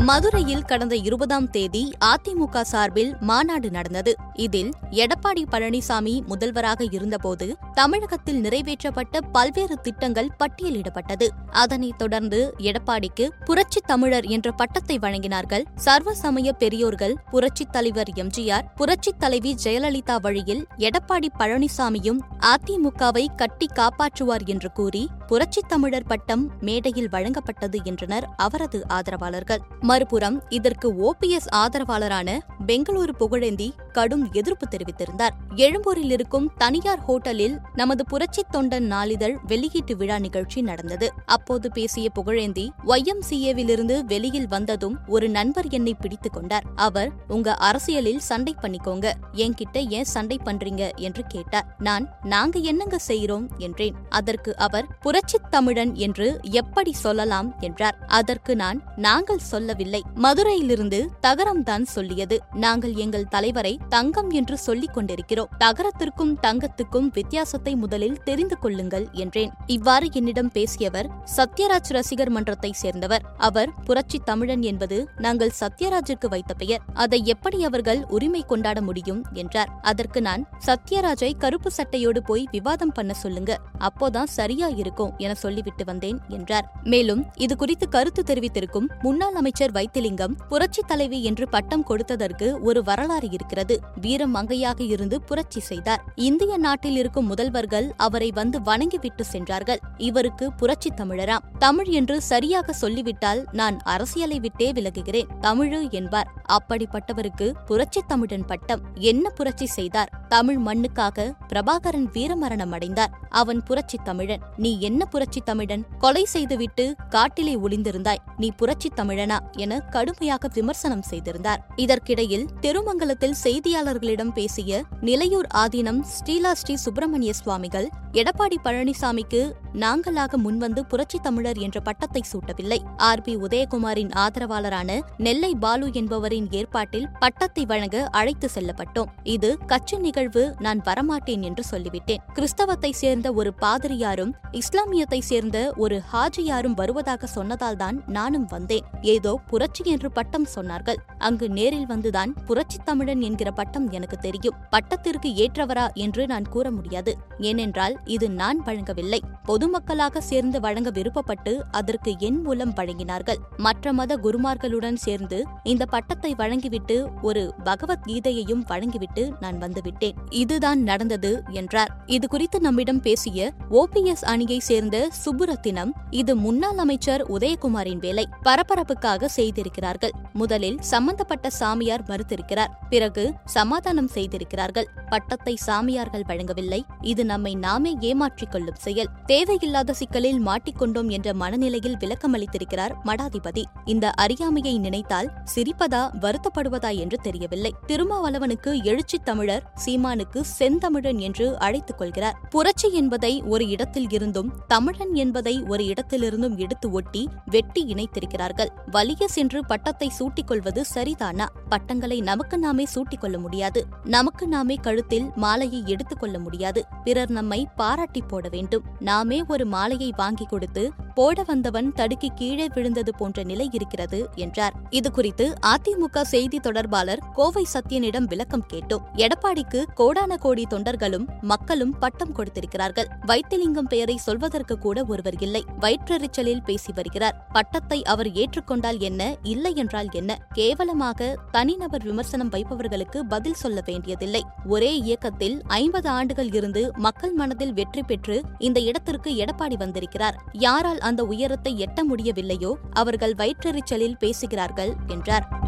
மதுரையில் கடந்த இருபதாம் தேதி அதிமுக சார்பில் மாநாடு நடந்தது. இதில் எடப்பாடி பழனிசாமி முதல்வராக இருந்தபோது தமிழகத்தில் நிறைவேற்றப்பட்ட பல்வேறு திட்டங்கள் பட்டியலிடப்பட்டது. அதனைத் தொடர்ந்து எடப்பாடிக்கு புரட்சி தமிழர் என்ற பட்டத்தை வழங்கினார்கள் சர்வ சமய பெரியோர்கள் புரட்சித் தலைவர் எம்ஜிஆர் புரட்சித் தலைவி ஜெயலலிதா வழியில் எடப்பாடி பழனிசாமியும் அதிமுகவை கட்டி காப்பாற்றுவார் என்று கூறி புரட்சித் தமிழர் பட்டம் மேடையில் வழங்கப்பட்டது என்றனர் அவரது ஆதரவாளர்கள். மறுபுறம் இதற்கு ஓபிஎஸ் ஆதரவாளரான பெங்களூரு புகழேந்தி கடும் எதிர்ப்பு தெரிவித்திருந்தார். எழும்பூரில் இருக்கும் தனியார் ஹோட்டலில் நமது புரட்சி தொண்டன் நாளிதழ் வெளியீட்டு விழா நிகழ்ச்சி நடந்தது. அப்போது பேசிய புகழேந்தி ஒய்எம்சிஏவிலிருந்து வெளியில் வந்ததும் ஒரு நண்பர் என்னை பிடித்துக் கொண்டார். அவர் உங்க அரசியலில் சண்டை பண்ணிக்கோங்க. என்கிட்ட ஏன் சண்டை பண்றீங்க? என்று கேட்டார். நான் நாங்க என்னங்க செய்கிறோம் என்றேன். அதற்கு அவர் புரட்சித் தமிழன் என்று எப்படி சொல்லலாம்? என்றார். அதற்கு நான் நாங்கள் சொல்லவில்லை. மதுரையிலிருந்து தகரம்தான் சொல்லியது. நாங்கள் எங்கள் தலைவரை தங்கம் என்று சொல்லிக் கொண்டிருக்கிறோம். தகரத்திற்கும் தங்கத்துக்கும் வித்தியாசத்தை முதலில் தெரிந்து கொள்ளுங்கள் என்றேன். இவ்வாறு என்னிடம் பேசியவர் சத்யராஜ் ரசிகர் மன்றத்தை சேர்ந்தவர். அவர் புரட்சி தமிழன் என்பது நாங்கள் சத்யராஜுக்கு வைத்த பெயர். அதை எப்படி அவர்கள் உரிமை கொண்டாட முடியும் என்றார். அதற்கு நான் சத்யராஜை கருப்பு சட்டையோடு போய் விவாதம் பண்ண சொல்லுங்க. அப்போதான் சரியா இருக்கும் என சொல்லிவிட்டு வந்தேன் என்றார். மேலும் இது குறித்து கருத்து தெரிவித்திருக்கும் முன்னாள் அமைச்சர் வைத்திலிங்கம் புரட்சி தலைவி என்று பட்டம் கொடுத்ததற்கு ஒரு வரலாறு இருக்கிறது. வீரம் மங்கையாக இருந்து புரட்சி செய்தார். இந்திய நாட்டில் இருக்கும் முதல்வர்கள் அவரை வந்து வணங்கிவிட்டு சென்றார்கள். இவருக்கு புரட்சி தமிழராம். தமிழ் என்று சரியாக சொல்லிவிட்டால் நான் அரசியலை விட்டே விலகுகிறேன். தமிழு என்பார். அப்படிப்பட்டவருக்கு புரட்சி தமிழன் பட்டம். என்ன புரட்சி செய்தார்? தமிழ் மண்ணுக்காக பிரபாகரன் வீரமரணம் அடைந்தார். அவன் புரட்சி தமிழன். நீ என்ன புரட்சி தமிழன்? கொலை செய்துவிட்டு காட்டிலே ஒளிந்திருந்தாய். நீ புரட்சி தமிழனா? என கடுமையாக விமர்சனம் செய்திருந்தார். இதற்கிடையில் திருமங்கலத்தில் செய்தியாளர்களிடம் பேசிய நிலையூர் ஆதீனம் ஸ்ரீலா ஸ்ரீ சுப்பிரமணிய சுவாமிகள் எடப்பாடி பழனிசாமிக்கு நாங்களாக முன்வந்து புரட்சி தமிழர் என்ற பட்டத்தை சூட்டவில்லை. ஆர். பி. உதயகுமாரின் ஆதரவாளரான நெல்லை பாலு என்பவரின் ஏற்பாட்டில் பட்டத்தை வழங்க அழைத்து செல்லப்பட்டோம். இது கட்சி நிகழ்வு நான் வரமாட்டேன் என்று சொல்லிவிட்டேன். கிறிஸ்தவத்தை சேர்ந்த ஒரு பாதிரியாரும் இஸ்லாமியத்தை சேர்ந்த ஒரு ஹாஜியாரும் வருவதாக சொன்னதால்தான் நானும் வந்தேன். ஏதோ புரட்சி என்று பட்டம் சொன்னார்கள். அங்கு நேரில் வந்துதான் புரட்சி தமிழன் என்கிற பட்டம் எனக்கு தெரியும். பட்டத்திற்கு ஏற்றவரா என்று நான் கூற முடியாது. ஏனென்றால் இது நான் வழங்கவில்லை. பொதுமக்களாக சேர்ந்து வழங்க விருப்பப்பட்டு அதற்கு என் மூலம் வழங்கினார்கள். மற்ற மத குருமார்களுடன் சேர்ந்து இந்த பட்டத்தை வழங்கிவிட்டு ஒரு பகவத்கீதையையும் வழங்கிவிட்டு நான் வந்துவிட்டேன். இதுதான் நடந்தது என்றார். இது குறித்து நம்மிடம் பேசிய ஓபிஎஸ் அணியை சேர்ந்த சுப்புரத்தினம் இது முன்னாள் அமைச்சர் உதயகுமாரின் வேலை. பரபரப்புக்காக செய்திருக்கிறார்கள். முதலில் சம்பந்தப்பட்ட சாமியார் மறுத்திருக்கிறார். பிறகு சமாதானம் செய்திருக்கிறார்கள். பட்டத்தை சாமியார்கள் வழங்கவில்லை. இது நம்மை நாமே ஏமாற்றிக் கொள்ளும் செயல். தேவையில்லாத சிக்கலில் மாட்டிக்கொண்டோம் என்ற மனநிலையில் விளக்கமளித்திருக்கிறார் மடாதிபதி. இந்த அறியாமையை நினைத்தால் சிரிப்பதா வருத்தப்படுவதா என்று தெரியவில்லை. திருமாவளவனுக்கு எழுச்சி தமிழர் சீமானுக்கு செந்தமிழன் என்று அழைத்துக் கொள்கிறார். புரட்சி என்பதை ஒரு இடத்தில் இருந்தும் தமிழன் என்பதை ஒரு இடத்திலிருந்தும் எடுத்து ஒட்டி வெட்டி இணைத்திருக்கிறார்கள். வலிய சென்று பட்டத்தை சூட்டிக் கொள்வது சரிதானா? பட்டங்களை நமக்கு நாமே சூட்டிக் கொள்ள முடியாது. நமக்கு நாமே கழுத்தில் மாலையை எடுத்துக் கொள்ள முடியாது. பிறர் நம்மை பாராட்டி போட வேண்டும். நாம் ஒரு மாலையை வாங்கி கொடுத்து போட வந்தவன் தடுக்கி கீழே விழுந்தது போன்ற நிலை இருக்கிறது என்றார். இதுகுறித்து அதிமுக செய்தி தொடர்பாளர் கோவை சத்யனிடம் விளக்கம் கேட்டோம். எடப்பாடிக்கு கோடான கோடி தொண்டர்களும் மக்களும் பட்டம் கொடுத்திருக்கிறார்கள். வைத்திலிங்கம் பெயரை சொல்வதற்கு கூட ஒருவர் இல்லை. வயிற்றெரிச்சலில் பேசி வருகிறார். பட்டத்தை அவர் ஏற்றுக்கொண்டால் என்ன? இல்லை என்றால் என்ன? கேவலமாக தனிநபர் விமர்சனம் வைப்பவர்களுக்கு பதில் சொல்ல வேண்டியதில்லை. ஒரே இயக்கத்தில் ஐம்பது ஆண்டுகள் இருந்து மக்கள் மனதில் வெற்றி பெற்று இந்த உயரத்திற்கு எடப்பாடி வந்திருக்கிறார். யாரால் அந்த உயரத்தை எட்ட முடியவில்லையோ அவர்கள் வயிற்றெரிச்சலில் பேசுகிறார்கள் என்றார்.